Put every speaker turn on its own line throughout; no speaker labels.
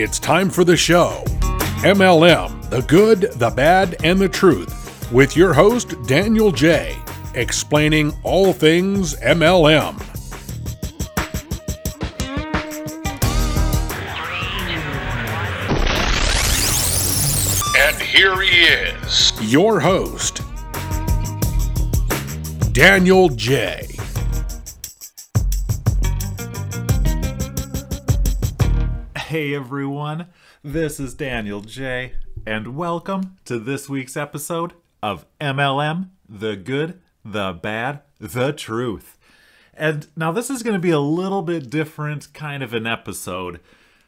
It's time for the show MLM The Good, the Bad, and the Truth with your host, Daniel J., explaining all things MLM. And here he is, your host, Daniel J.
Hey everyone, this is Daniel J, and welcome to this week's episode of MLM The Good, the Bad, the Truth. And now this is going to be a little bit different kind of an episode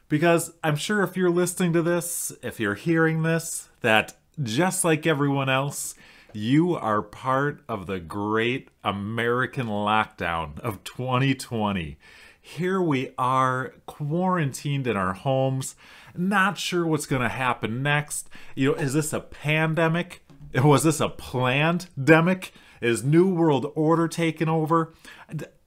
because I'm sure if you're listening to this, if you're hearing this, that just like everyone else, you are part of the great American lockdown of 2020. Here we are, quarantined in our homes, not sure what's going to happen next. You know, is this a pandemic? Was this a planned demic? Is New World Order taking over?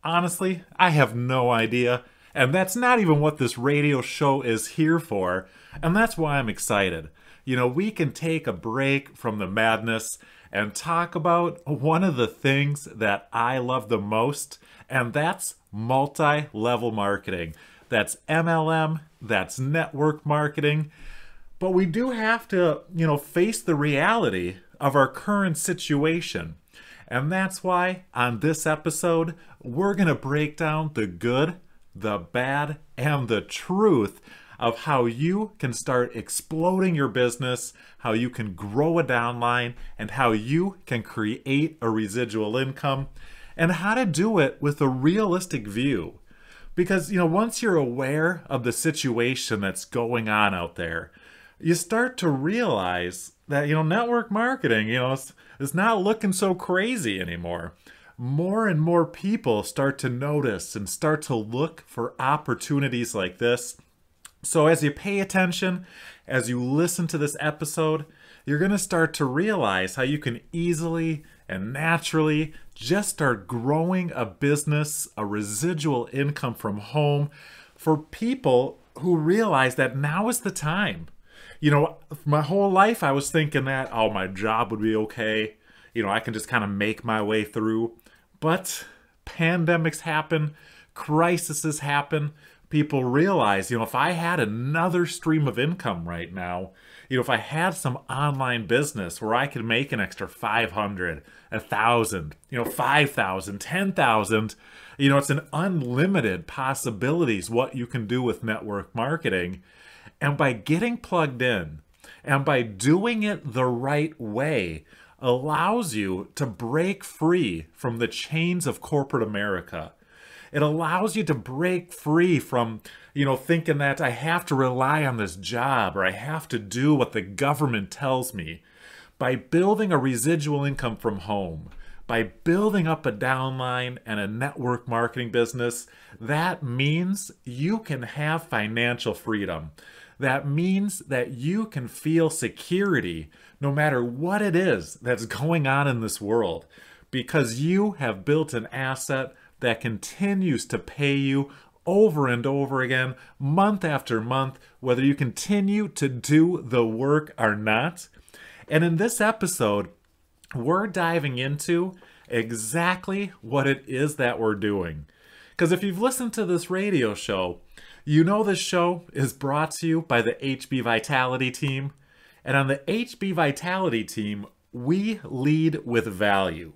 Honestly, I have no idea. And that's not even what this radio show is here for. And that's why I'm excited. You know, we can take a break from the madness and talk about one of the things that I love the most, and that's multi level marketing. That's MLM, that's network marketing. But we do have to, you know, face the reality of our current situation. And that's why on this episode, we're going to break down the good, the bad, and the truth of how you can start exploding your business, how you can grow a downline, and how you can create a residual income, and how to do it with a realistic view. Because, you know, once you're aware of the situation that's going on out there, you start to realize that, you know, network marketing, you know, it's, it's not looking so crazy anymore more and more people start to notice and start to look for opportunities like this. So, as you pay attention, as you listen to this episode, you're going to start to realize how you can easily and naturally just start growing a business, a residual income from home for people who realize that now is the time. You know, my whole life I was thinking that, oh, my job would be okay. You know, I can just kind of make my way through. But pandemics happen, crises happen. People realize, you know, if I had another stream of income right now, you know, if I had some online business where I could make an extra 500, a thousand, you know, 5,000, 10,000, you know, it's an unlimited possibilities what you can do with network marketing. And by getting plugged in and by doing it the right way, allows you to break free from the chains of corporate America. It allows you to break free from, you know, thinking that I have to rely on this job or I have to do what the government tells me. By building a residual income from home, by building up a downline and a network marketing business, that means you can have financial freedom. That means that you can feel security no matter what it is that's going on in this world because you have built an asset that continues to pay you over and over again, month after month, whether you continue to do the work or not. And in this episode, we're diving into exactly what it is that we're doing. Because if you've listened to this radio show, you know this show is brought to you by the HB Vitality team. And on the HB Vitality team, we lead with value.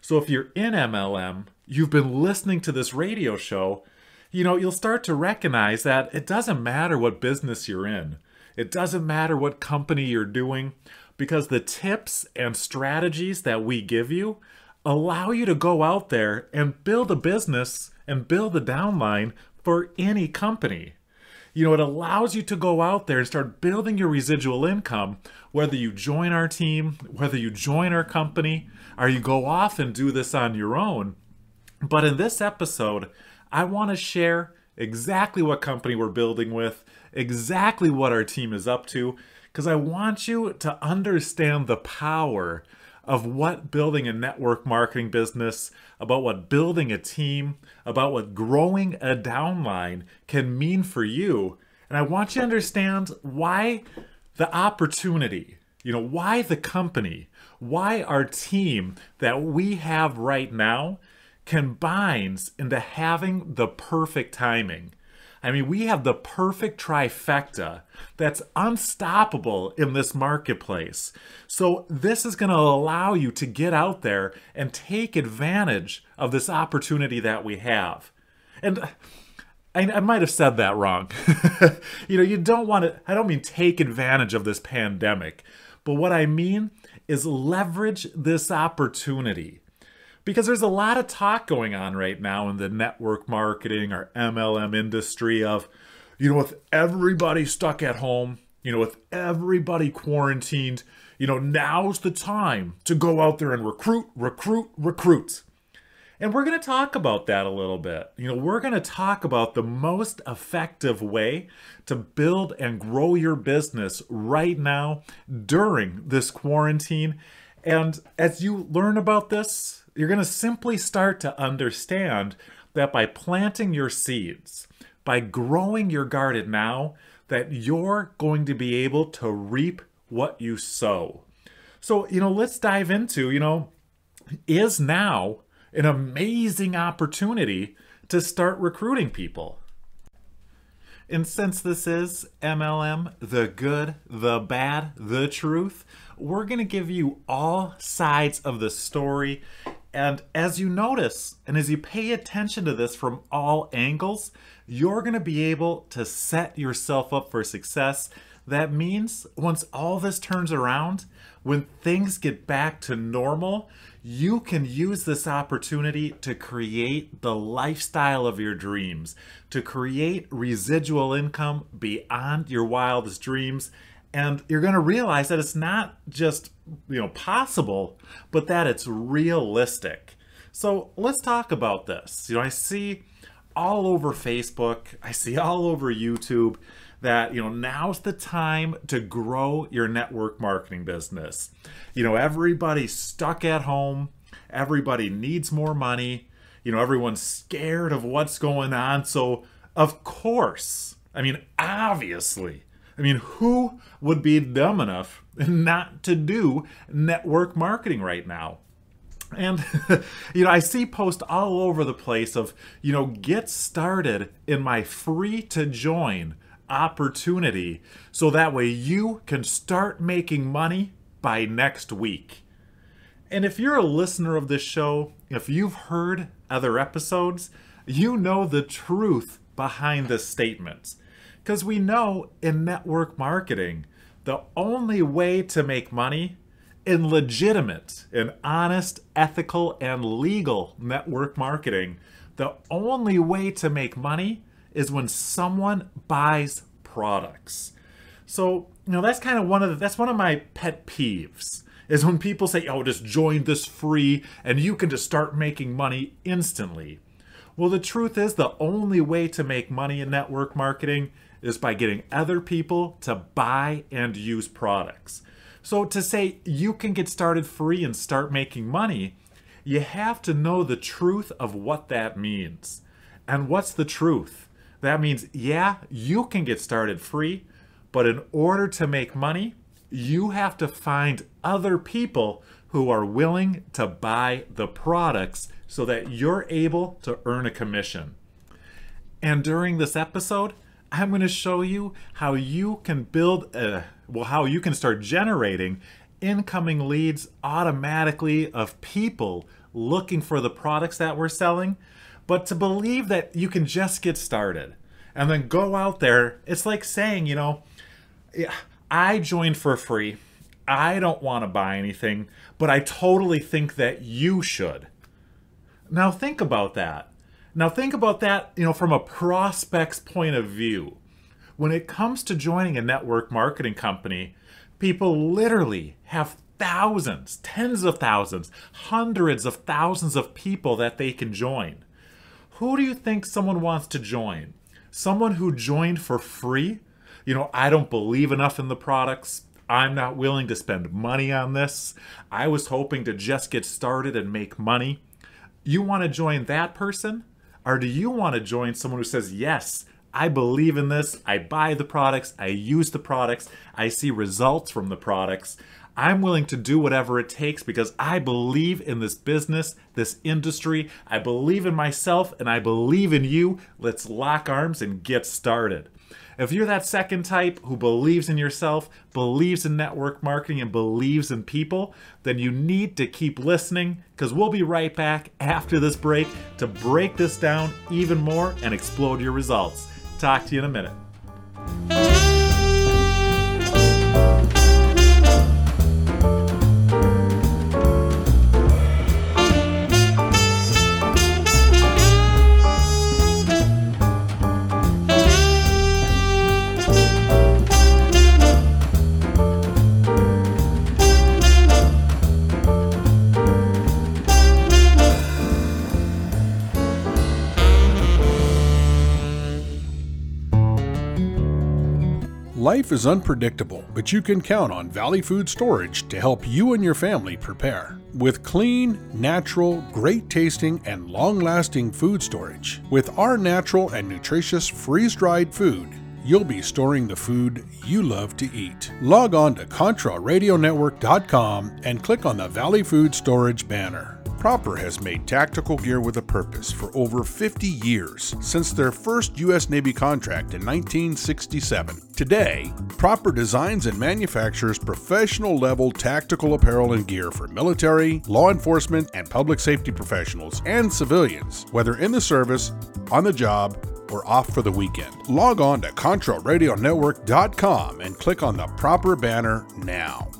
So if you're in MLM, you've been listening to this radio show, you know, you'll start to recognize that it doesn't matter what business you're in. It doesn't matter what company you're doing because the tips and strategies that we give you allow you to go out there and build a business and build a downline for any company. You know, it allows you to go out there and start building your residual income, whether you join our team, whether you join our company, or you go off and do this on your own. But in this episode, I want to share exactly what company we're building with, exactly what our team is up to, because I want you to understand the power of what building a network marketing business, about what building a team, about what growing a downline can mean for you. And I want you to understand why the opportunity, you know, why the company, why our team that we have right now combines into having the perfect timing. I mean, we have the perfect trifecta that's unstoppable in this marketplace. So, this is going to allow you to get out there and take advantage of this opportunity that we have. And I, I might have said that wrong. you know, you don't want to, I don't mean take advantage of this pandemic, but what I mean is leverage this opportunity because there's a lot of talk going on right now in the network marketing or MLM industry of, you know, with everybody stuck at home, you know, with everybody quarantined, you know, now's the time to go out there and recruit, recruit, recruit. And we're going to talk about that a little bit. You know, we're going to talk about the most effective way to build and grow your business right now during this quarantine. And as you learn about this, you're going to simply start to understand that by planting your seeds, by growing your garden now, that you're going to be able to reap what you sow. So, you know, let's dive into, you know, is now an amazing opportunity to start recruiting people. And since this is MLM, the good, the bad, the truth, we're going to give you all sides of the story and as you notice, and as you pay attention to this from all angles, you're going to be able to set yourself up for success. That means once all this turns around, when things get back to normal, you can use this opportunity to create the lifestyle of your dreams, to create residual income beyond your wildest dreams, and you're going to realize that it's not just you know possible but that it's realistic. So let's talk about this. You know i see all over facebook i see all over youtube that you know now's the time to grow your network marketing business. You know everybody's stuck at home everybody needs more money you know everyone's scared of what's going on so of course i mean obviously I mean, who would be dumb enough not to do network marketing right now? And, you know, I see posts all over the place of, you know, get started in my free to join opportunity so that way you can start making money by next week. And if you're a listener of this show, if you've heard other episodes, you know the truth behind this statement. Because we know in network marketing, the only way to make money in legitimate in honest, ethical, and legal network marketing, the only way to make money is when someone buys products. So, you know, that's kind of one of the, that's one of my pet peeves is when people say, "Oh, just join this free and you can just start making money instantly." Well, the truth is the only way to make money in network marketing is by getting other people to buy and use products. So to say you can get started free and start making money, you have to know the truth of what that means. And what's the truth? That means, yeah, you can get started free, but in order to make money, you have to find other people who are willing to buy the products so that you're able to earn a commission. And during this episode, I'm going to show you how you can build a, well, how you can start generating incoming leads automatically of people looking for the products that we're selling. But to believe that you can just get started and then go out there, it's like saying, you know, I joined for free. I don't want to buy anything, but I totally think that you should. Now think about that. Now think about that, you know, from a prospect's point of view. When it comes to joining a network marketing company, people literally have thousands, tens of thousands, hundreds of thousands of people that they can join. Who do you think someone wants to join? Someone who joined for free? You know, I don't believe enough in the products. I'm not willing to spend money on this. I was hoping to just get started and make money. You want to join that person? Or do you want to join someone who says, yes,
I believe in this. I buy the products. I use the products. I see results from the products. I'm willing to do whatever it takes because I believe in this business, this industry. I believe in myself and I believe in you. Let's lock arms and get started. If you're that second type who believes in yourself, believes in network marketing, and believes in people, then you need to keep listening because we'll be right back after this break to break this down even more and explode your results. Talk to you in a minute.
Life is unpredictable, but you can count on Valley Food Storage to help you and your family prepare. With clean, natural, great tasting, and long lasting food storage, with our natural and nutritious freeze dried food, you'll be storing the food you love to eat. Log on to ContraRadioNetwork.com and click on the Valley Food Storage banner. Propper has made tactical gear with a purpose for over 50 years, since their first U.S. Navy contract in 1967. Today, Propper designs and manufactures professional level tactical apparel and gear for military, law enforcement, and public safety professionals and civilians, whether in the service, on the job, or off for the weekend. Log on to ContraRadioNetwork.com and click on the Propper banner now.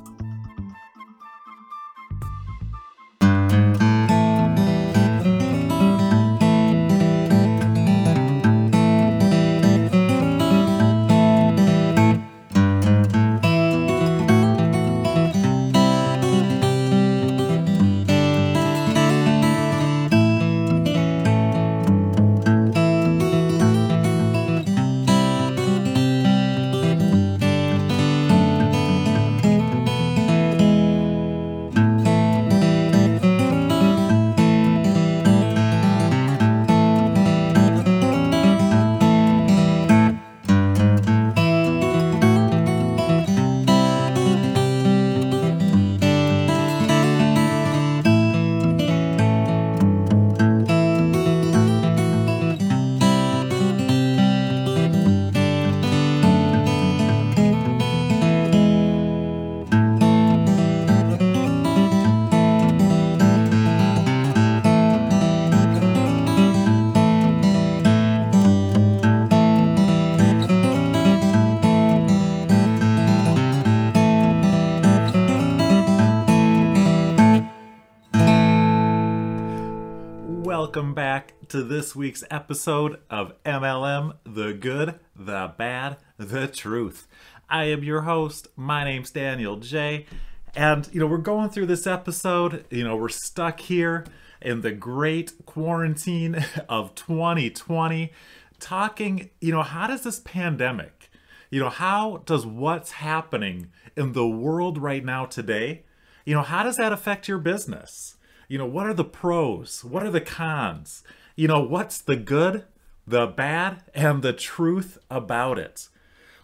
Welcome back to this week's episode of MLM The Good, The Bad, The Truth. I am your host. My name's Daniel J. And, you know, we're going through this episode. You know, we're stuck here in the great quarantine of 2020, talking, you know, how does this pandemic, you know, how does what's happening in the world right now today, you know, how does that affect your business? You know, what are the pros? What are the cons? You know, what's the good, the bad, and the truth about it?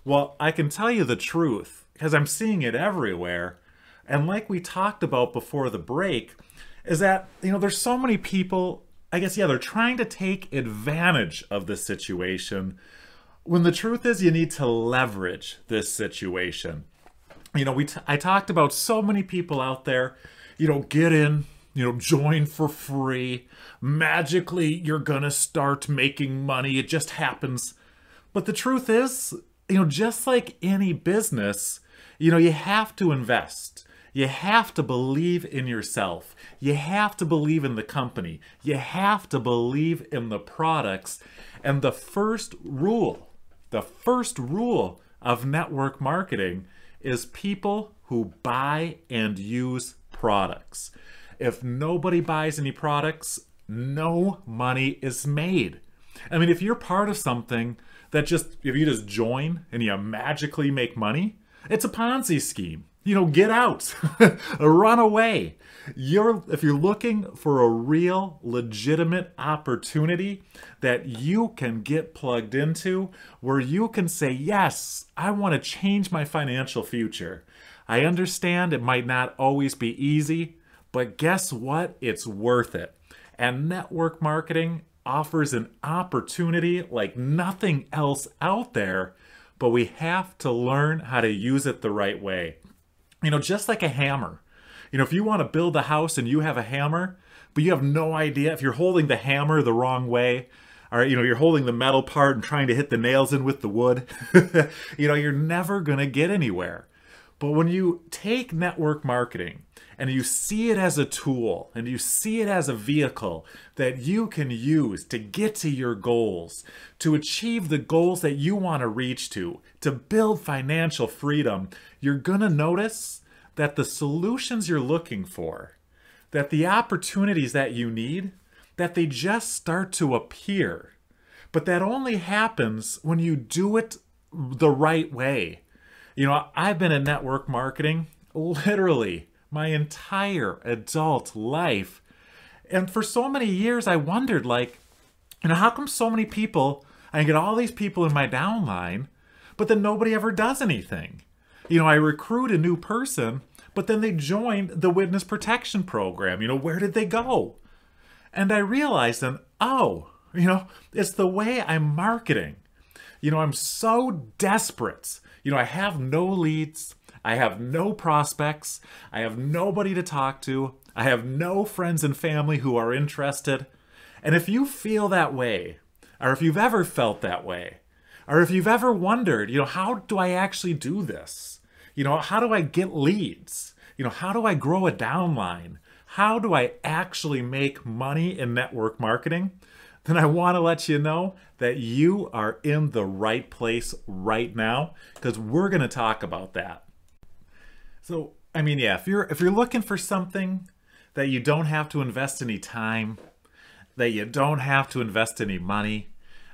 Well, I can tell you the truth because I'm seeing it everywhere. And like we talked about before the break, is that, you know, there's so many people, I guess, yeah, they're trying to take advantage of this situation when the truth is you need to leverage this situation. You know, we t- I talked about so many people out there, you know, get in, you know, join for free. Magically, you're gonna start making money. It just happens. But the truth is, you know, just like any business, you know, you have to invest. You have to believe in yourself. You have to believe in the company. You have to believe in the products. And the first rule, the first rule of network marketing is people who buy and use products. If nobody buys any products, no money is made. I mean, if you're part of something that just, if you just join and you magically make money, it's a Ponzi scheme. you know, get out, run away. You're if you're looking for a real legitimate opportunity that you can get plugged into where you can say, "Yes, I want to change my financial future." I understand it might not always be easy, but guess what? It's worth it. And network marketing offers an opportunity like nothing else out there, but we have to learn how to use it the right way. You know, just like a hammer. You know, if you want to build a house and you have a hammer, but you have no idea if you're holding the hammer the wrong way, or you know, you're holding the metal part and trying to hit the nails in with the wood, you know, you're never going to get anywhere. But when you take network marketing and you see it as a tool and you see it as a vehicle that you can use to get to your goals, to achieve the goals that you want to reach to, to build financial freedom, you're going to notice that the solutions you're looking for, that the opportunities that you need, that they just start to appear. But that only happens when you do it the right way. You know, I've been in network marketing literally my entire adult life. And for so many years, I wondered, like, you know, how come so many people, I get all these people in my downline, but then nobody ever does anything? You know, I recruit a new person, but then they joined the witness protection program. You know, where did they go? And I realized then, oh, you know, it's the way I'm marketing. You know, I'm so desperate. You know, I have no leads. I have no prospects. I have nobody to talk to. I have no friends and family who are interested. And if you feel that way, or if you've ever felt that way, or if you've ever wondered, you know, how do I actually do this? You know, how do I get leads? You know, how do I grow a downline? How do I actually make money in network marketing? Then I want to let you know that you are in the right place right now because we're going to talk about that. So, I mean, yeah, if you're if you're looking for something that you don't have to invest any time, that you don't have to invest any money,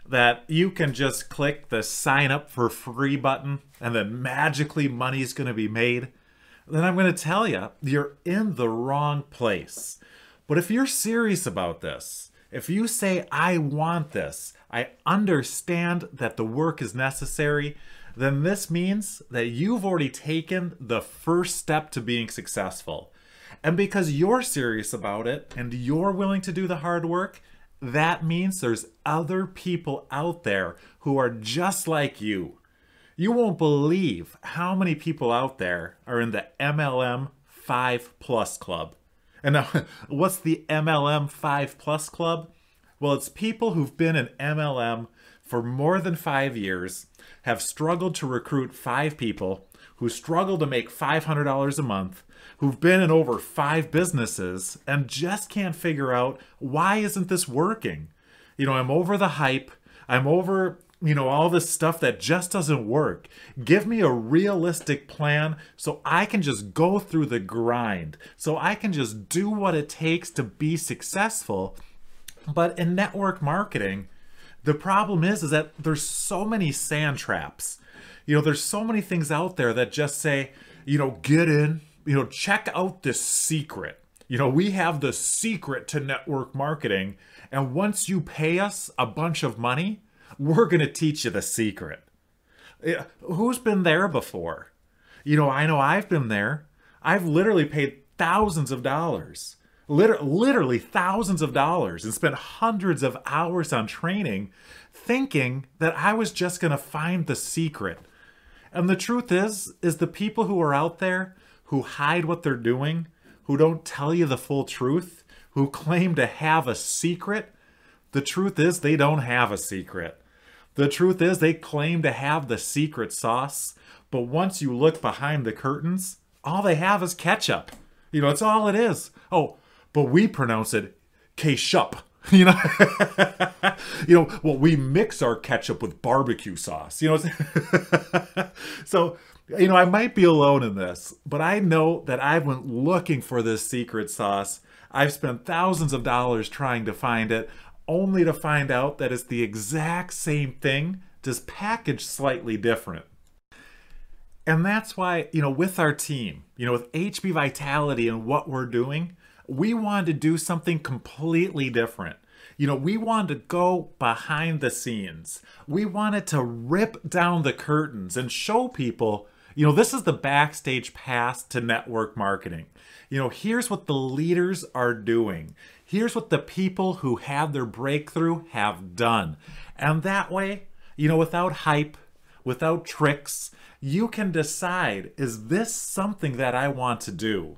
that you can just click the sign up for free button and then magically money's going to be made, then I'm going to tell you, you're in the wrong place. But if you're serious about this, if you say, I want this, I understand that the work is necessary, then this means that you've already taken the first step to being successful. And because you're serious about it and you're willing to do the hard work, that means there's other people out there who are just like you. You won't believe how many people out there are in the MLM 5 Plus Club. And now, what's the MLM 5 Plus Club? Well, it's people who've been in MLM for more than five years have struggled to recruit five people who struggle to make $500 a month, who've been in over five businesses and just can't figure out why isn't this working? You know, I'm over the hype. I'm over, you know, all this stuff that just doesn't work. Give me a realistic plan so I can just go through the grind, so I can just do what it takes to be successful. But in network marketing, the problem is, is that there's so many sand traps. You know, there's so many things out there that just say, you know, get in, you know, check out this secret. You know, we have the secret to network marketing. And once you pay us a bunch of money, we're going to teach you the secret. Who's been there before? You know, I know I've been there. I've literally paid thousands of dollars liter- literally thousands of dollars and spent hundreds of hours on training thinking that I was just going to find the secret. And the truth is is the people who are out there who hide what they're doing, who don't tell you the full truth, who claim to have a secret, the truth is they don't have a secret. The truth is they claim to have the secret sauce, but once you look behind the curtains, all they have is ketchup. You know, it's all it is. Oh, but we pronounce it ketchup. You know, you know. Well, we mix our ketchup with barbecue sauce. You know, so you know I might be alone in this, but I know that I've went looking for this secret sauce. I've spent thousands of dollars trying to find it, only to find out that it's the exact same thing, just packaged slightly different. And that's why, you know, with our team, you know, with HB Vitality and what we're doing, we wanted to do something completely different. You know, we wanted to go behind the scenes. We wanted to rip down the curtains and show people, you know, this is the backstage pass to network marketing. You know, here's what the leaders are doing. Here's what the people who had their breakthrough have done. And that way, you know, without hype, without tricks, you can decide is this something that I want to do?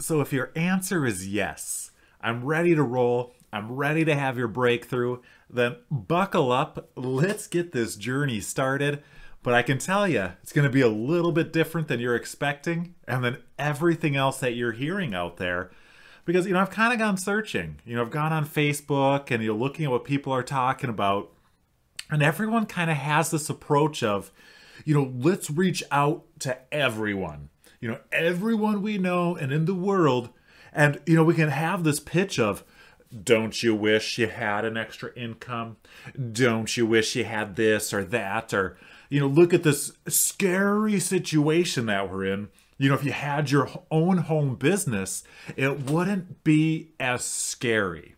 So if your answer is yes, I'm ready to roll, I'm ready to have your breakthrough, then buckle up, let's get this journey started. But I can tell you, it's going to be a little bit different than you're expecting and then everything else that you're hearing out there. Because, you know, I've kind of gone searching. You know, I've gone on Facebook and you're looking at what people are talking about. And everyone kind of has this approach of, you know, let's reach out to everyone, you know, everyone we know and in the world. And, you know, we can have this pitch of, don't you wish you had an extra income? Don't you wish you had this or that? Or, you know, look at this scary situation that we're in. You know, if you had your own home business, it wouldn't be as scary.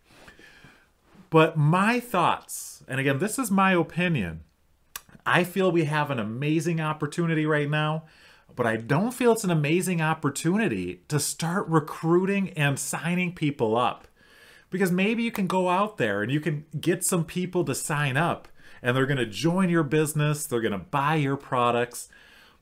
But my thoughts, and again, this is my opinion, I feel we have an amazing opportunity right now, but I don't feel it's an amazing opportunity to start recruiting and signing people up. Because maybe you can go out there and you can get some people to sign up and they're going to join your business, they're going to buy your products.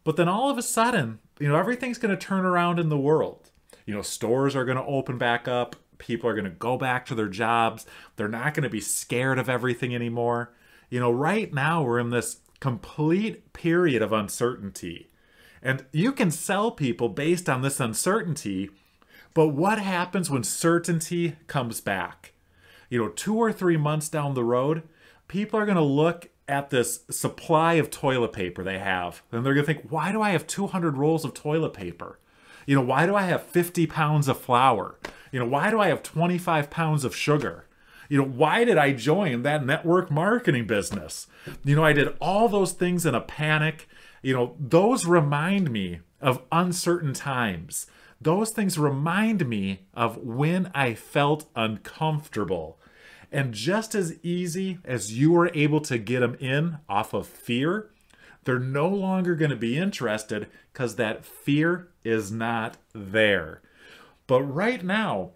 But then all of a sudden, you know, everything's going to turn around in the world. You know, stores are going to open back up, people are going to go back to their jobs. They're not going to be scared of everything anymore. You know, right now we're in this complete period of uncertainty. And you can sell people based on this uncertainty, but what happens when certainty comes back? You know, two or three months down the road, people are going to look at this supply of toilet paper they have, and they're going to think, why do I have 200 rolls of toilet paper? You know, why do I have 50 pounds of flour? You know, why do I have 25 pounds of sugar? You know, why did I join that network marketing business? You know, I did all those things in a panic. You know, those remind me of uncertain times. Those things remind me of when I felt uncomfortable. And just as easy as you were able to get them in off of fear, they're no longer going to be interested because that fear is not there. But right now,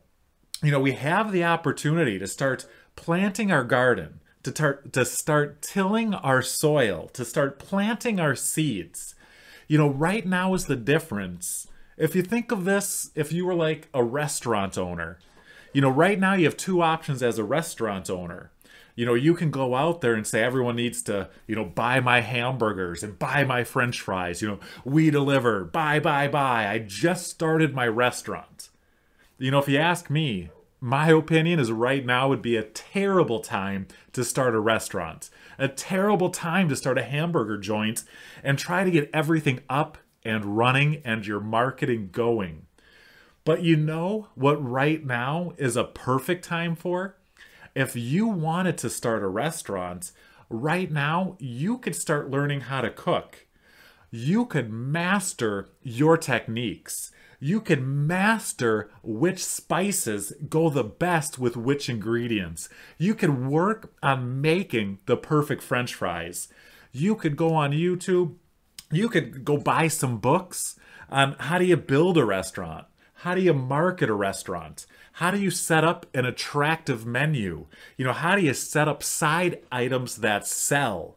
you know, we have the opportunity to start planting our garden, to start to start tilling our soil, to start planting our seeds. You know, right now is the difference. If you think of this, if you were like a restaurant owner, you know, right now you have two options as a restaurant owner. You know, you can go out there and say everyone needs to, you know, buy my hamburgers and buy my french fries. You know, we deliver, buy, buy, buy. I just started my restaurant you know, if you ask me, my opinion is right now would be a terrible time to start a restaurant, a terrible time to start a hamburger joint and try to get everything up and running and your marketing going. But you know what right now is a perfect time for? If you wanted to start a restaurant, right now you could start learning how to cook. You could master your techniques you can master which spices go the best with which ingredients. You can work on making the perfect french fries. You could go on YouTube. You could go buy some books on how do you build a restaurant? How do you market a restaurant? How do you set up an attractive menu? You know, how do you set up side items that sell?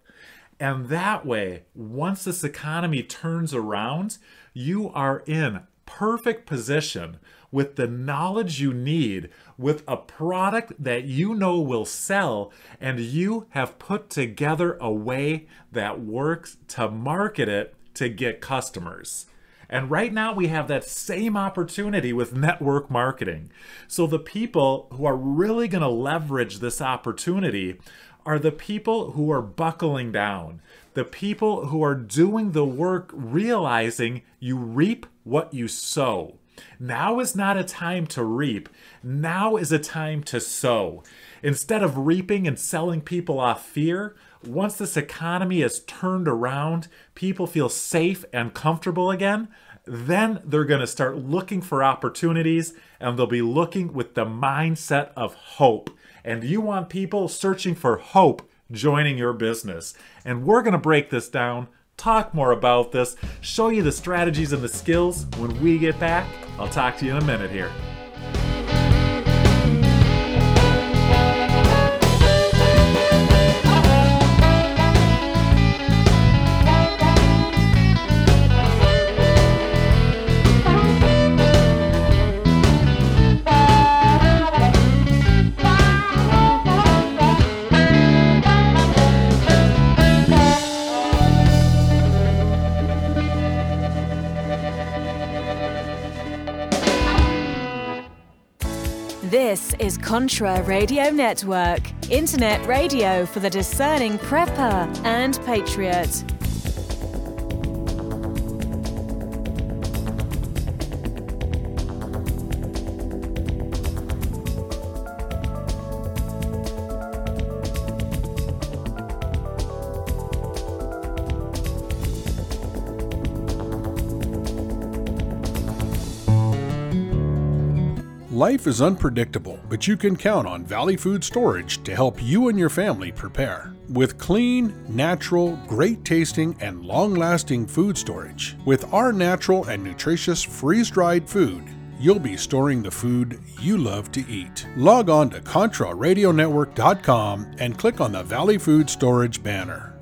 And that way, once this economy turns around, you are in perfect position with the knowledge you need with a product that you know will sell and you have put together a way that works to market it to get customers. And right now we have that same opportunity with network marketing. So the people who are really going to leverage this opportunity are the people who are buckling down, the people who are doing the work realizing you reap what you sow. Now is not a time to reap. Now is a time to sow. Instead of reaping and selling people off fear, once this economy is turned around, people feel safe and comfortable again, then they're going to start looking for opportunities and they'll be looking with the mindset of hope. And you want people searching for hope joining your business. And we're going to break this down, talk more about this, show you the strategies and the skills when we get back. I'll talk to you in a minute here.
This is Contra Radio Network, internet radio for the discerning prepper and patriot.
Life is unpredictable, but you can count on Valley Food Storage to help you and your family prepare. With clean, natural, great tasting, and long lasting food storage, with our natural and nutritious freeze dried food, you'll be storing the food you love to eat. Log on to ContraRadioNetwork.com and click on the Valley Food Storage banner.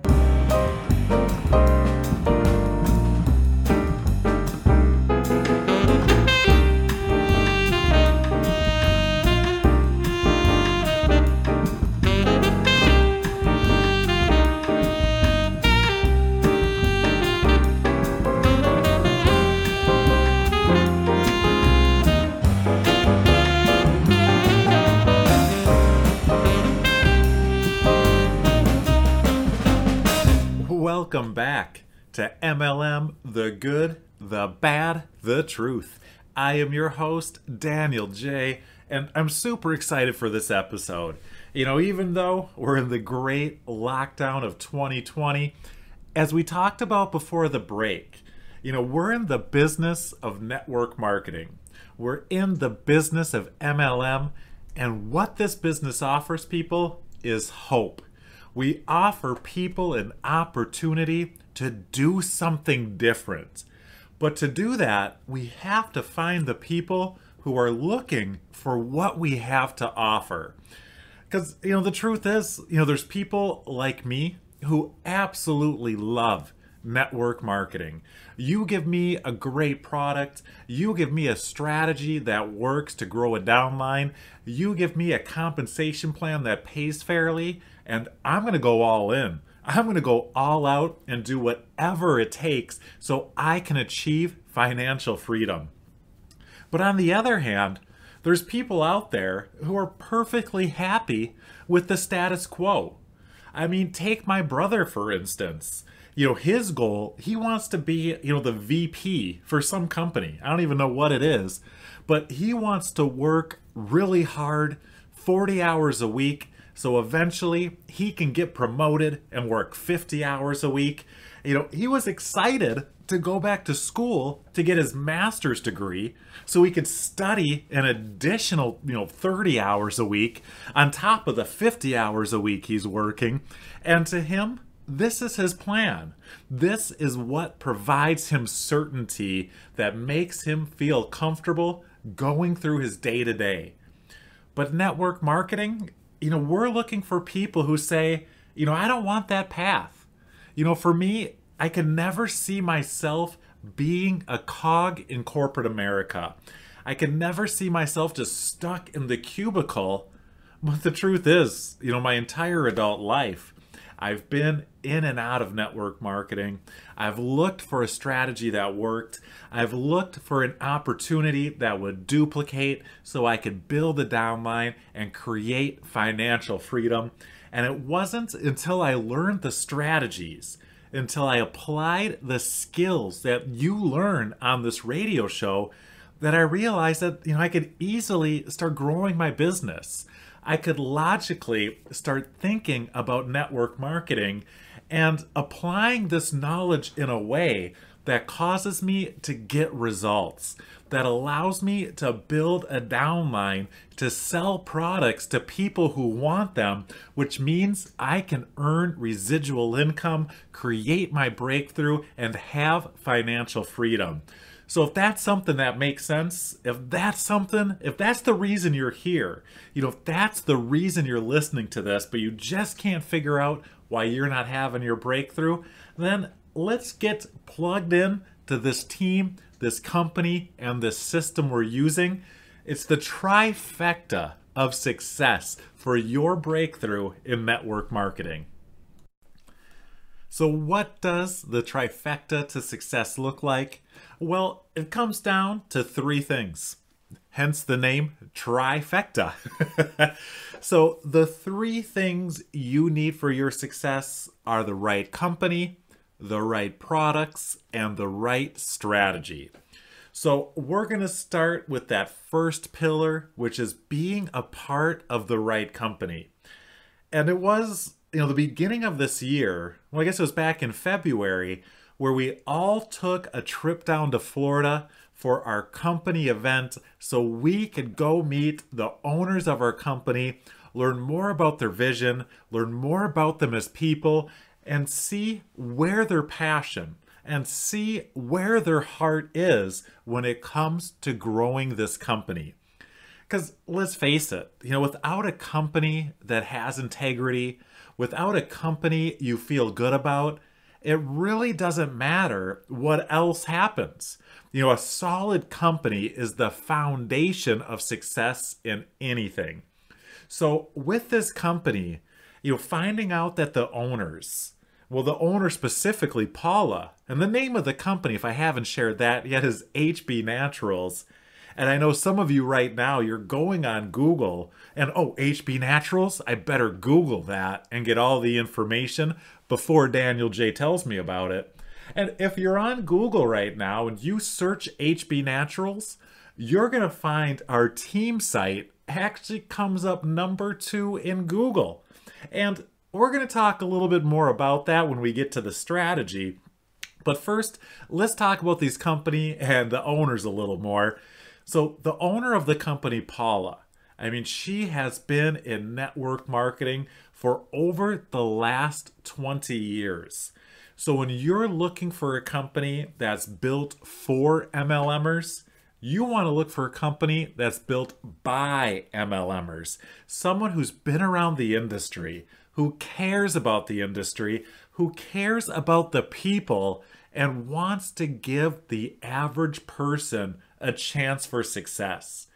MLM The Good, The Bad, The Truth. I am your host, Daniel J., and I'm super excited for this episode. You know, even though we're in the great lockdown of 2020, as we talked about before the break, you know, we're in the business of network marketing. We're in the business of MLM, and what this business offers people is hope. We offer people an opportunity to do something different. But to do that, we have to find the people who are looking for what we have to offer. Because, you know, the truth is, you know, there's people like me who absolutely love network marketing. You give me a great product, you give me a strategy that works to grow a downline, you give me a compensation plan that pays fairly, and I'm going to go all in. I'm going to go all out and do whatever it takes so I can achieve financial freedom. But on the other hand, there's people out there who are perfectly happy with the status quo. I mean, take my brother, for instance. You know, his goal, he wants to be, you know, the VP for some company. I don't even know what it is, but he wants to work really hard, 40 hours a week, so eventually he can get promoted and work 50 hours a week. You know, he was excited to go back to school to get his master's degree so he could study an additional, you know, 30 hours a week on top of the 50 hours a week he's working. And to him, this is his plan. This is what provides him certainty that makes him feel comfortable going through his day to day. But network marketing you know, we're looking for people who say, you know, I don't want that path. You know, for me, I can never see myself being a cog in corporate America. I can never see myself just stuck in the cubicle. But the truth is, you know, my entire adult life, I've been in and out of network marketing. I've looked for a strategy that worked. I've looked for an opportunity that would duplicate so I could build a downline and create financial freedom. And it wasn't until I learned the strategies, until I applied the skills that you learn on this radio show, that I realized that you know I could easily start growing my business. I could logically start thinking about network marketing and applying this knowledge in a way that causes me to get results, that allows me to build a downline to sell products to people who want them, which means I can earn residual income, create my breakthrough, and have financial freedom. So if that's something that makes sense, if that's something, if that's the reason you're here, you know, if that's the reason you're listening to this, but you just can't figure out why you're not having your breakthrough, then let's get plugged in to this team, this company, and this system we're using. It's the trifecta of success for your breakthrough in network marketing. So, what does the trifecta to success look like? Well, it comes down to three things. Hence the name trifecta. so, the three things you need for your success are the right company, the right products, and the right strategy. So, we're going to start with that first pillar, which is being a part of the right company. And it was you know, the beginning of this year, well, I guess it was back in February, where we all took a trip down to Florida for our company event so we could go meet the owners of our company, learn more about their vision, learn more about them as people, and see where their passion and see where their heart is when it comes to growing this company. Because let's face it, you know, without a company that has integrity, without a company you feel good about, it really doesn't matter what else happens. You know, a solid company is the foundation of success in anything. So, with this company, you know, finding out that the owners, well, the owner specifically, Paula, and the name of the company, if I haven't shared that yet, is HB Naturals. And I know some of you right now, you're going on Google and, oh, HB Naturals, I better Google that and get all the information before Daniel J tells me about it. And if you're on Google right now and you search HB Naturals, you're going to find our team site actually comes up number two in Google. And we're going to talk a little bit more about that when we get to the strategy. But first, let's talk about these company and the owners a little more. So the owner of the company, Paula, I mean, she has been in network marketing for over the last 20 years. So when you're looking for a company that's built for MLMers, you want to look for a company that's built by MLMers, someone who's been around the industry, who cares about the industry, who cares about the people, and wants to give the average person a chance for success.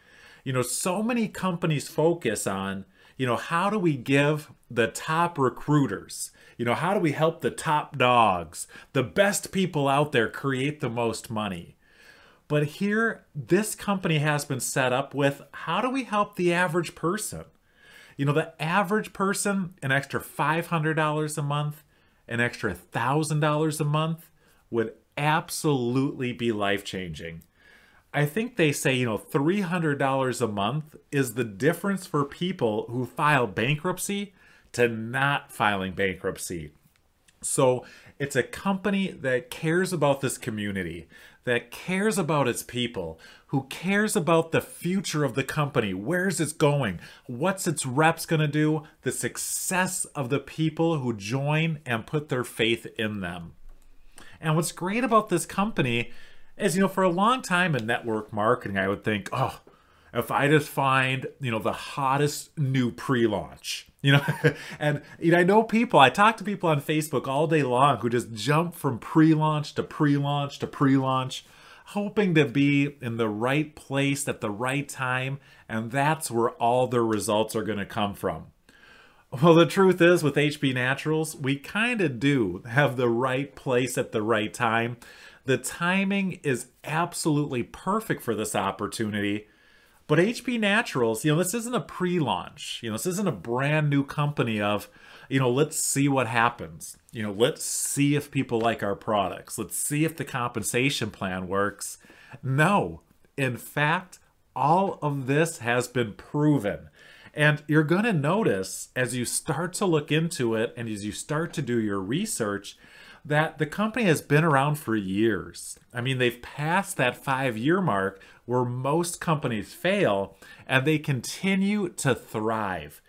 You know, so many companies focus on, you know, how do we give the top recruiters, you know, how do we help the top dogs, the best people out there create the most money? But here, this company has been set up with how do we help the average person? You know, the average person, an extra $500 a month, an extra $1,000 a month would absolutely be life changing. I think they say, you know, $300 a month is the difference for people who file bankruptcy to not filing bankruptcy. So it's a company that cares about this community, that cares about its people, who cares about the future of the company. Where's it going? What's its reps going to do? The success of the people who join and put their faith in them. And what's great about this company is, you know, for a long time in network marketing, I would think, oh, if I just find, you know, the hottest new pre-launch, you know, and you know, I know people, I talk to people on Facebook all day long who just jump from pre-launch to pre-launch to pre-launch, hoping to be in the right place at the right time, and that's where all their results are going to come from. Well, the truth is, with HB Naturals, we kind of do have the right place at the right time. The timing is absolutely perfect for this opportunity. But HB Naturals, you know, this isn't a pre launch. You know, this isn't a brand new company of, you know, let's see what happens. You know, let's see if people like our products. Let's see if the compensation plan works. No. In fact, all of this has been proven And you're going to notice as you start to look into it and as you start to do your research that the company has been around for years. I mean, they've passed that five year mark where most companies fail and they continue to thrive.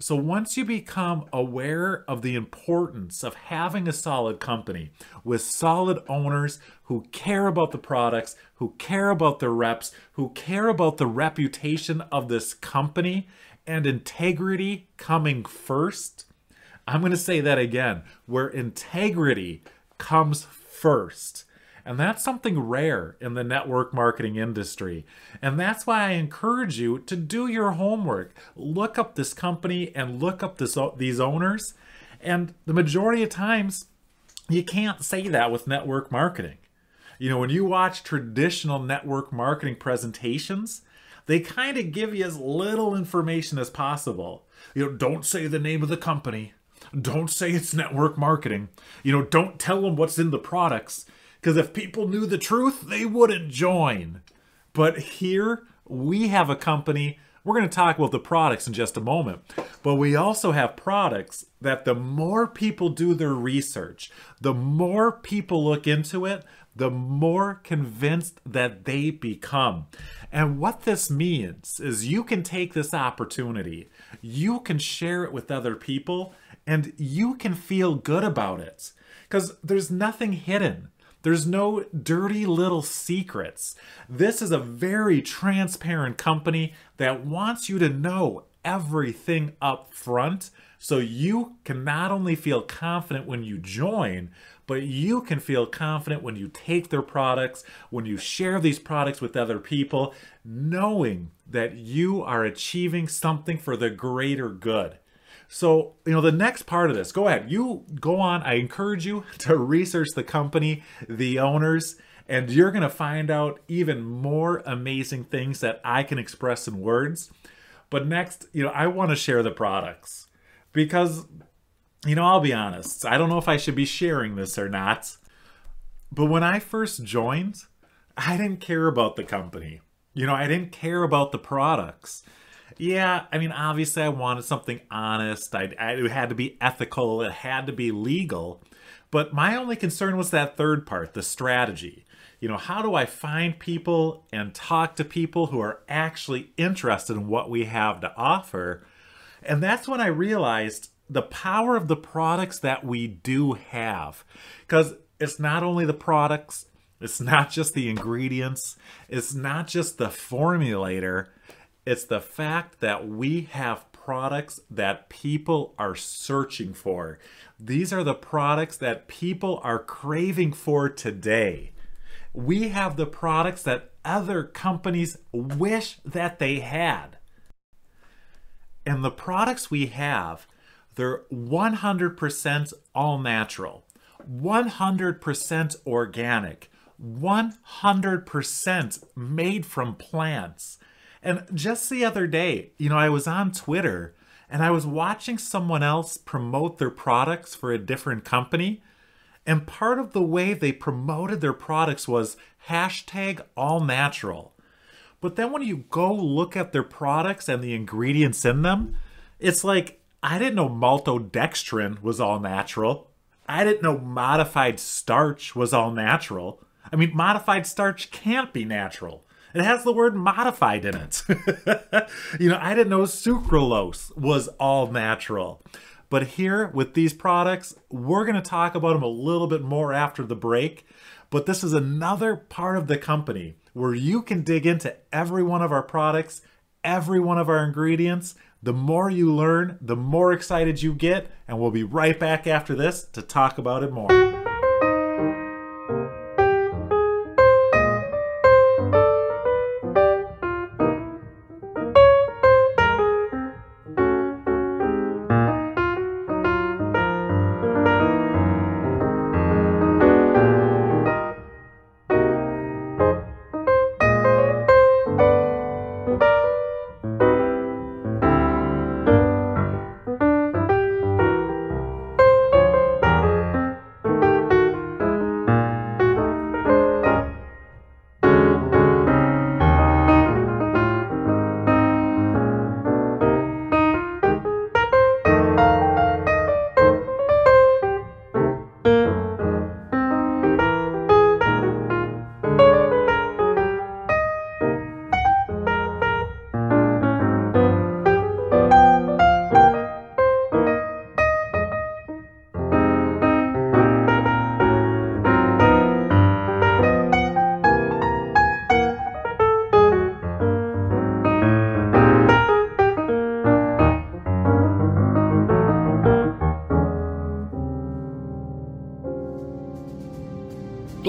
So once you become aware of the importance of having a solid company with solid owners who care about the products, who care about their reps, who care about the reputation of this company and integrity coming first, I'm going to say that again, where integrity comes first. And that's something rare in the network marketing industry. And that's why I encourage you to do your homework. Look up this company and look up this, these owners. And the majority of times, you can't say that with network marketing. You know, when you watch traditional network marketing presentations, they kind of give you as little information as possible. You know, don't say the name of the company. Don't say it's network marketing. You know, don't tell them what's in the products because if people knew the truth, they wouldn't join. But here we have a company. We're going to talk about the products in just a moment. But we also have products that the more people do their research, the more people look into it, the more convinced that they become. And what this means is you can take this opportunity, you can share it with other people, and you can feel good about it. Because there's nothing hidden. There's no dirty little secrets. This is a very transparent company that wants you to know everything up front so you can not only feel confident when you join, but you can feel confident when you take their products, when you share these products with other people, knowing that you are achieving something for the greater good. So, you know, the next part of this, go ahead. You go on. I encourage you to research the company, the owners, and you're going to find out even more amazing things that I can express in words. But next, you know, I want to share the products because, you know, I'll be honest. I don't know if I should be sharing this or not. But when I first joined, I didn't care about the company. You know, I didn't care about the products yeah, I mean, obviously, I wanted something honest. I, I, it had to be ethical. It had to be legal. But my only concern was that third part, the strategy. You know, how do I find people and talk to people who are actually interested in what we have to offer? And that's when I realized the power of the products that we do have. Because it's not only the products, it's not just the ingredients, it's not just the formulator it's the fact that we have products that people are searching for. These are the products that people are craving for today. We have the products that other companies wish that they had. And the products we have, they're 100% all natural, 100% organic, 100% made from plants. And just the other day, you know, I was on Twitter and I was watching someone else promote their products for a different company. And part of the way they promoted their products was hashtag all natural. But then when you go look at their products and the ingredients in them, it's like, I didn't know maltodextrin was all natural. I didn't know modified starch was all natural. I mean, modified starch can't be natural. It has the word modified in it. you know, I didn't know sucralose was all natural. But here with these products, we're going to talk about them a little bit more after the break. But this is another part of the company where you can dig into every one of our products, every one of our ingredients. The more you learn, the more excited you get. And we'll be right back after this to talk about it more.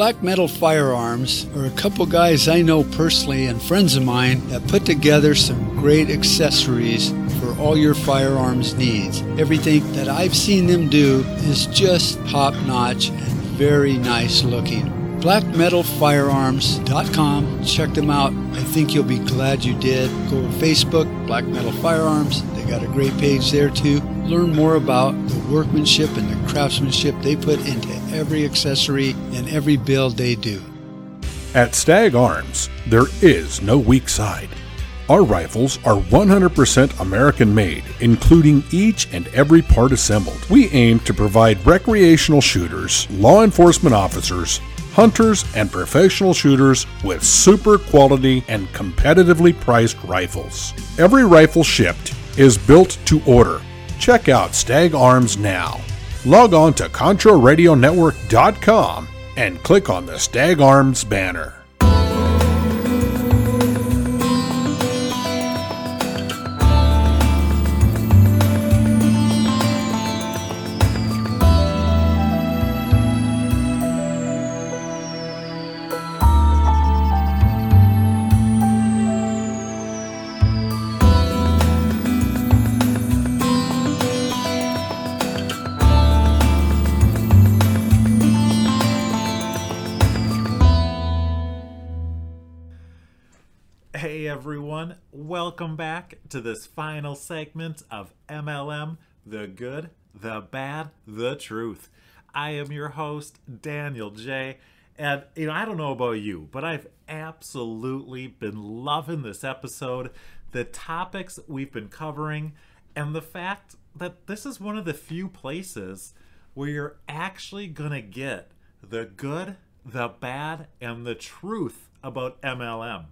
Black Metal Firearms are a couple guys I know personally and friends of mine that put together some great accessories for all your firearms needs. Everything that I've seen them do is just top notch and very nice looking. BlackMetalFirearms.com. Check them out. I think you'll be glad you did. Go to Facebook, Black Metal Firearms. They got a great page there too. Learn more about the workmanship and the craftsmanship they put into every accessory and every build they do.
At Stag Arms, there is no weak side. Our rifles are 100% American made, including each and every part assembled. We aim to provide recreational shooters, law enforcement officers, hunters, and professional shooters with super quality and competitively priced rifles. Every rifle shipped is built to order. Check out Stag Arms now. Log on to ContraRadioNetwork.com and click on the Stag Arms banner.
Welcome back to this final segment of MLM The Good, the Bad, the Truth. I am your host, Daniel J. And, you know, I don't know about you, but I've absolutely been loving this episode, the topics we've been covering, and the fact that this is one of the few places where you're actually going to get the good, the bad, and the truth about MLM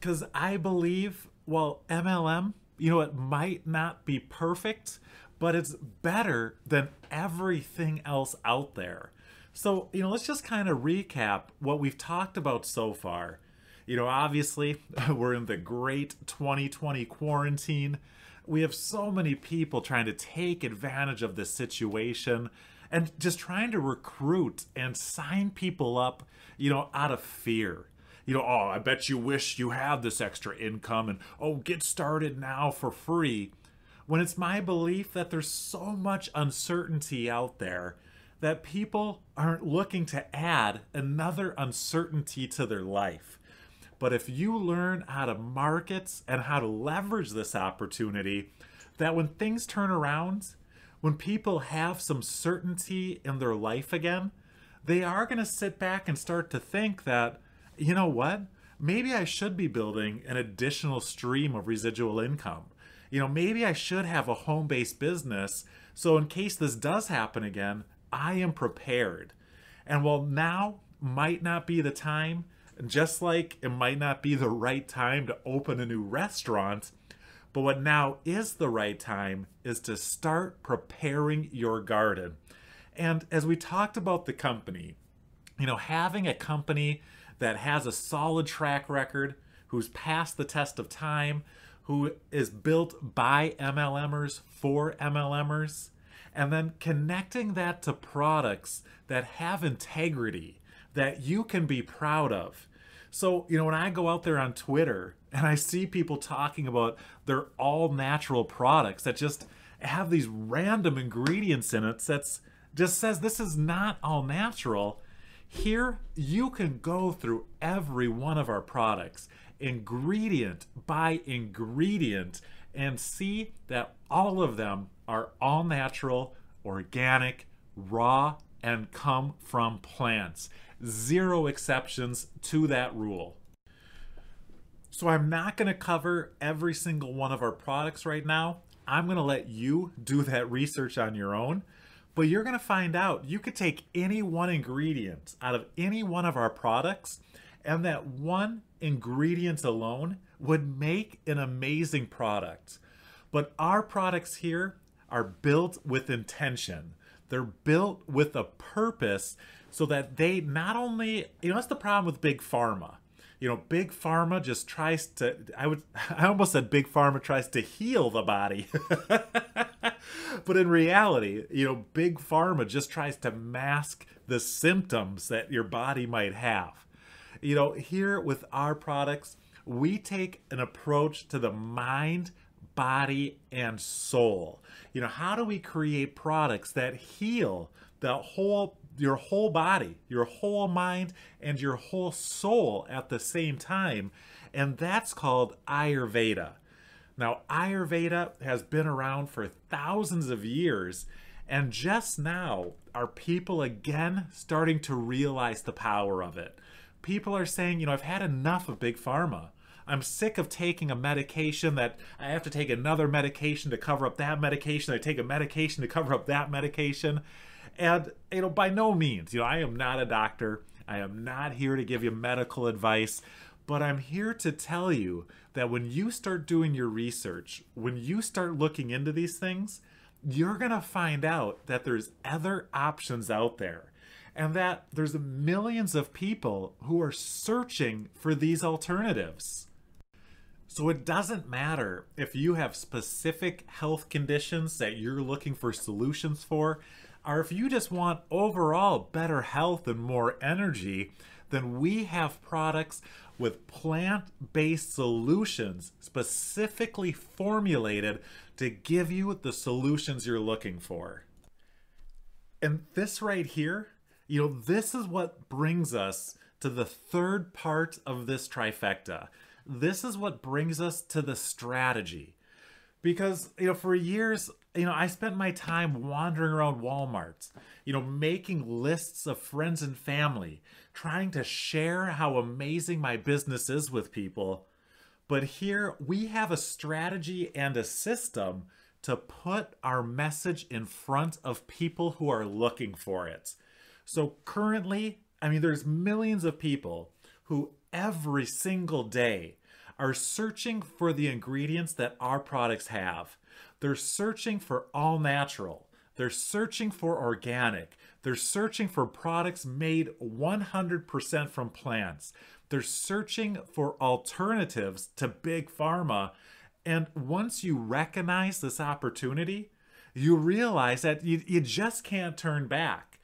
because I believe, well, MLM, you know, it might not be perfect, but it's better than everything else out there. So, you know, let's just kind of recap what we've talked about so far. You know, obviously, we're in the great 2020 quarantine. We have so many people trying to take advantage of this situation and just trying to recruit and sign people up, you know, out of fear you know, oh, I bet you wish you had this extra income and oh, get started now for free. When it's my belief that there's so much uncertainty out there that people aren't looking to add another uncertainty to their life. But if you learn how to market and how to leverage this opportunity, that when things turn around, when people have some certainty in their life again, they are going to sit back and start to think that you know what? Maybe I should be building an additional stream of residual income. You know, maybe I should have a home based business so in case this does happen again, I am prepared. And while now might not be the time, just like it might not be the right time to open a new restaurant, but what now is the right time is to start preparing your garden. And as we talked about the company, you know, having a company that has a solid track record, who's passed the test of time, who is built by MLMers for MLMers, and then connecting that to products that have integrity that you can be proud of. So, you know, when I go out there on Twitter and I see people talking about their all natural products that just have these random ingredients in it that's just says this is not all natural here, you can go through every one of our products, ingredient by ingredient, and see that all of them are all natural, organic, raw, and come from plants. Zero exceptions to that rule. So, I'm not going to cover every single one of our products right now. I'm going to let you do that research on your own. But you're going to find out you could take any one ingredient out of any one of our products, and that one ingredient alone would make an amazing product. But our products here are built with intention. They're built with a purpose so that they not only, you know, that's the problem with big pharma. You know, big pharma just tries to, I would, I almost said big pharma tries to heal the body. but in reality, you know, big pharma just tries to mask the symptoms that your body might have. You know, here with our products, we take an approach to the mind, body, and soul. You know, how do we create products that heal the whole your whole body, your whole mind, and your whole soul at the same time? And that's called Ayurveda. Now, Ayurveda has been around for thousands of years, and just now are people again starting to realize the power of it. People are saying, you know, I've had enough of Big Pharma. I'm sick of taking a medication that I have to take another medication to cover up that medication. I take a medication to cover up that medication. And, you know, by no means, you know, I am not a doctor. I am not here to give you medical advice. But I'm here to tell you that when you start doing your research, when you start looking into these things, you're going to find out that there's other options out there and that there's millions of people who are searching for these alternatives. So it doesn't matter if you have specific health conditions that you're looking for solutions for, or if you just want overall better health and more energy, then we have products with plant based solutions specifically formulated to give you the solutions you're looking for. And this right here you know, this is what brings us to the third part of this trifecta. This is what brings us to the strategy. Because, you know, for years, you know, I spent my time wandering around Walmart, you know, making lists of friends and family, trying to share how amazing my business is with people. But here we have a strategy and a system to put our message in front of people who are looking for it. So currently, I mean, there's millions of people who every single day are searching for the ingredients that our products have. They're searching for all natural. They're searching for organic. They're searching for products made 100% from plants. They're searching for alternatives to big pharma. And once you recognize this opportunity, you realize that you, you just can't turn back.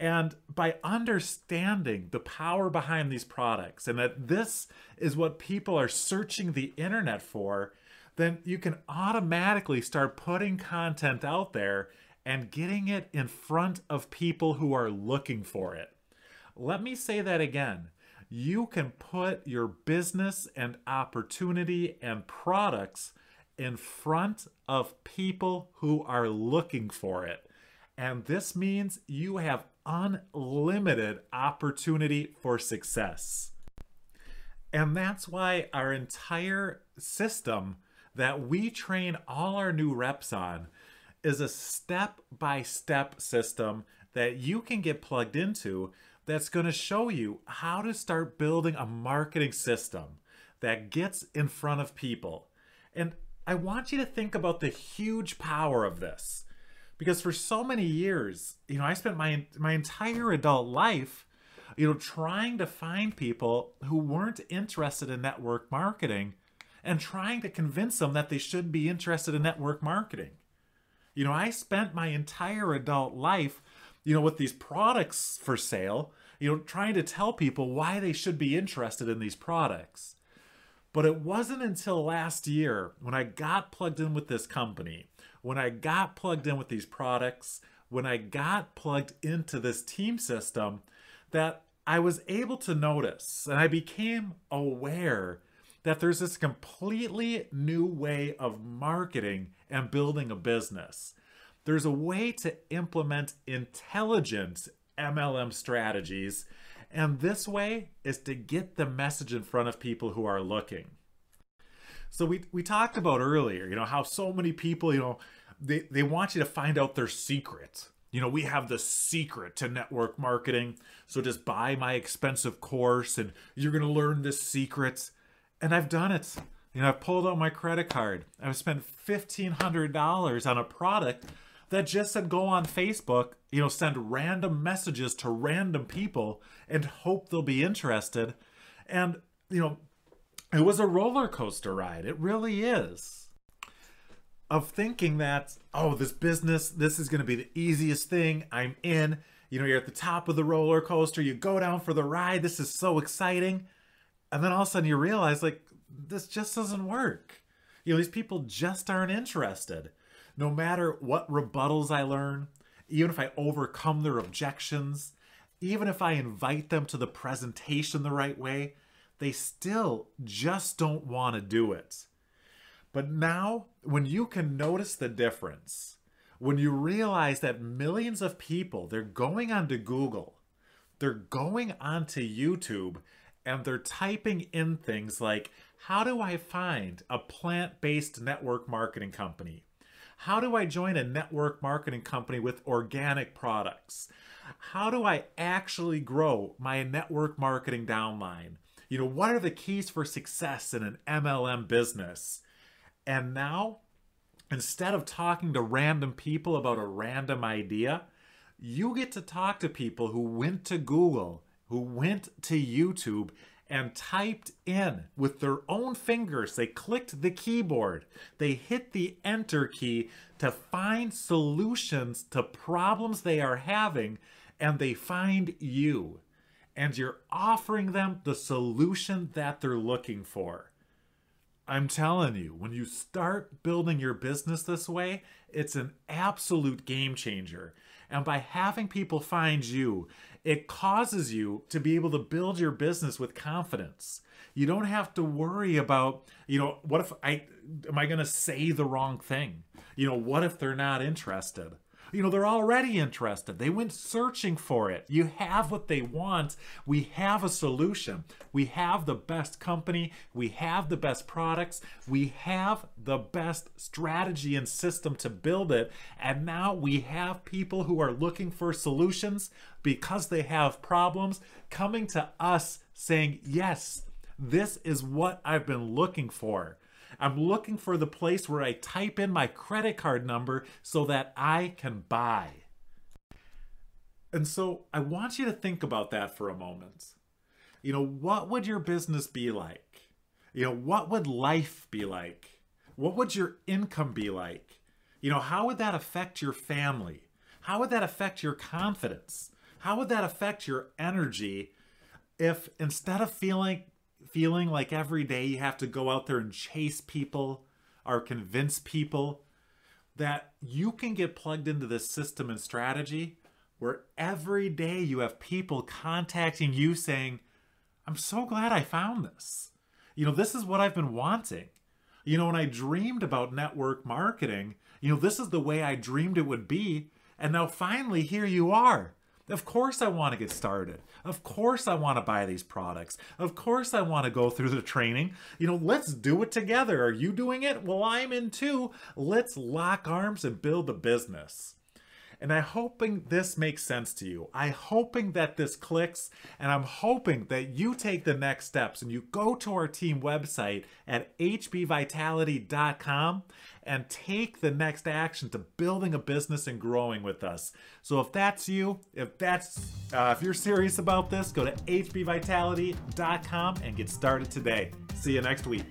And by understanding the power behind these products and that this is what people are searching the internet for, then you can automatically start putting content out there and getting it in front of people who are looking for it. Let me say that again. You can put your business and opportunity and products in front of people who are looking for it. And this means you have unlimited opportunity for success. And that's why our entire system that we train all our new reps on is a step by step system that you can get plugged into that's going to show you how to start building a marketing system that gets in front of people. And I want you to think about the huge power of this because for so many years, you know, I spent my my entire adult life, you know, trying to find people who weren't interested in network marketing and trying to convince them that they should be interested in network marketing. You know, I spent my entire adult life, you know, with these products for sale, you know, trying to tell people why they should be interested in these products. But it wasn't until last year when I got plugged in with this company when I got plugged in with these products, when I got plugged into this team system, that I was able to notice and I became aware that there's this completely new way of marketing and building a business. There's a way to implement intelligent MLM strategies, and this way is to get the message in front of people who are looking. So we we talked about earlier, you know, how so many people, you know, they they want you to find out their secret. You know, we have the secret to network marketing. So just buy my expensive course and you're going to learn this secret. And I've done it. You know, I've pulled out my credit card. I've spent $1,500 on a product that just said go on Facebook, you know, send random messages to random people and hope they'll be interested. And, you know, it was a roller coaster ride. It really is. of thinking that, oh, this business, this is going to be the easiest thing. I'm in. You know, you're at the top of the roller coaster, you go down for the ride. This is so exciting. And then all of a sudden you realize, like, this just doesn't work. You know, these people just aren't interested. No matter what rebuttals I learn, even if I overcome their objections, even if I invite them to the presentation the right way, they still just don't want to do it. But now, when you can notice the difference, when you realize that millions of people, they're going onto Google, they're going onto YouTube, and they're typing in things like, how do I find a plant based network marketing company? How do I join a network marketing company with organic products? How do I actually grow my network marketing downline? You know, what are the keys for success in an MLM business? And now, instead of talking to random people about a random idea, you get to talk to people who went to Google, who went to YouTube, and typed in with their own fingers. They clicked the keyboard, they hit the enter key to find solutions to problems they are having, and they find you and you're offering them the solution that they're looking for. I'm telling you, when you start building your business this way, it's an absolute game changer. And by having people find you, it causes you to be able to build your business with confidence. You don't have to worry about, you know, what if I am I going to say the wrong thing? You know, what if they're not interested? You know, they're already interested. They went searching for it. You have what they want. We have a solution. We have the best company. We have the best products. We have the best strategy and system to build it. And now we have people who are looking for solutions because they have problems coming to us saying, Yes, this is what I've been looking for. I'm looking for the place where I type in my credit card number so that I can buy. And so I want you to think about that for a moment. You know, what would your business be like? You know, what would life be like? What would your income be like? You know, how would that affect your family? How would that affect your confidence? How would that affect your energy if instead of feeling feeling like every day you have to go out there and chase people or convince people that you can get plugged into this system and strategy where every day you have people contacting you saying, I'm so glad I found this. You know, this is what I've been wanting. You know, when I dreamed about network marketing, you know, this is the way I dreamed it would be. And now finally, here you are. Of course, I want to get started. Of course, I want to buy these products. Of course, I want to go through the training. You know, let's do it together. Are you doing it? Well, I'm in too. Let's lock arms and build a business. And I'm hoping this makes sense to you. I'm hoping that this clicks, and I'm hoping that you take the next steps and you go to our team website at hbvitality.com and take the next action to building a business and growing with us. So if that's you, if that's uh, if you're serious about this, go to hbvitality.com and get started today. See you next week.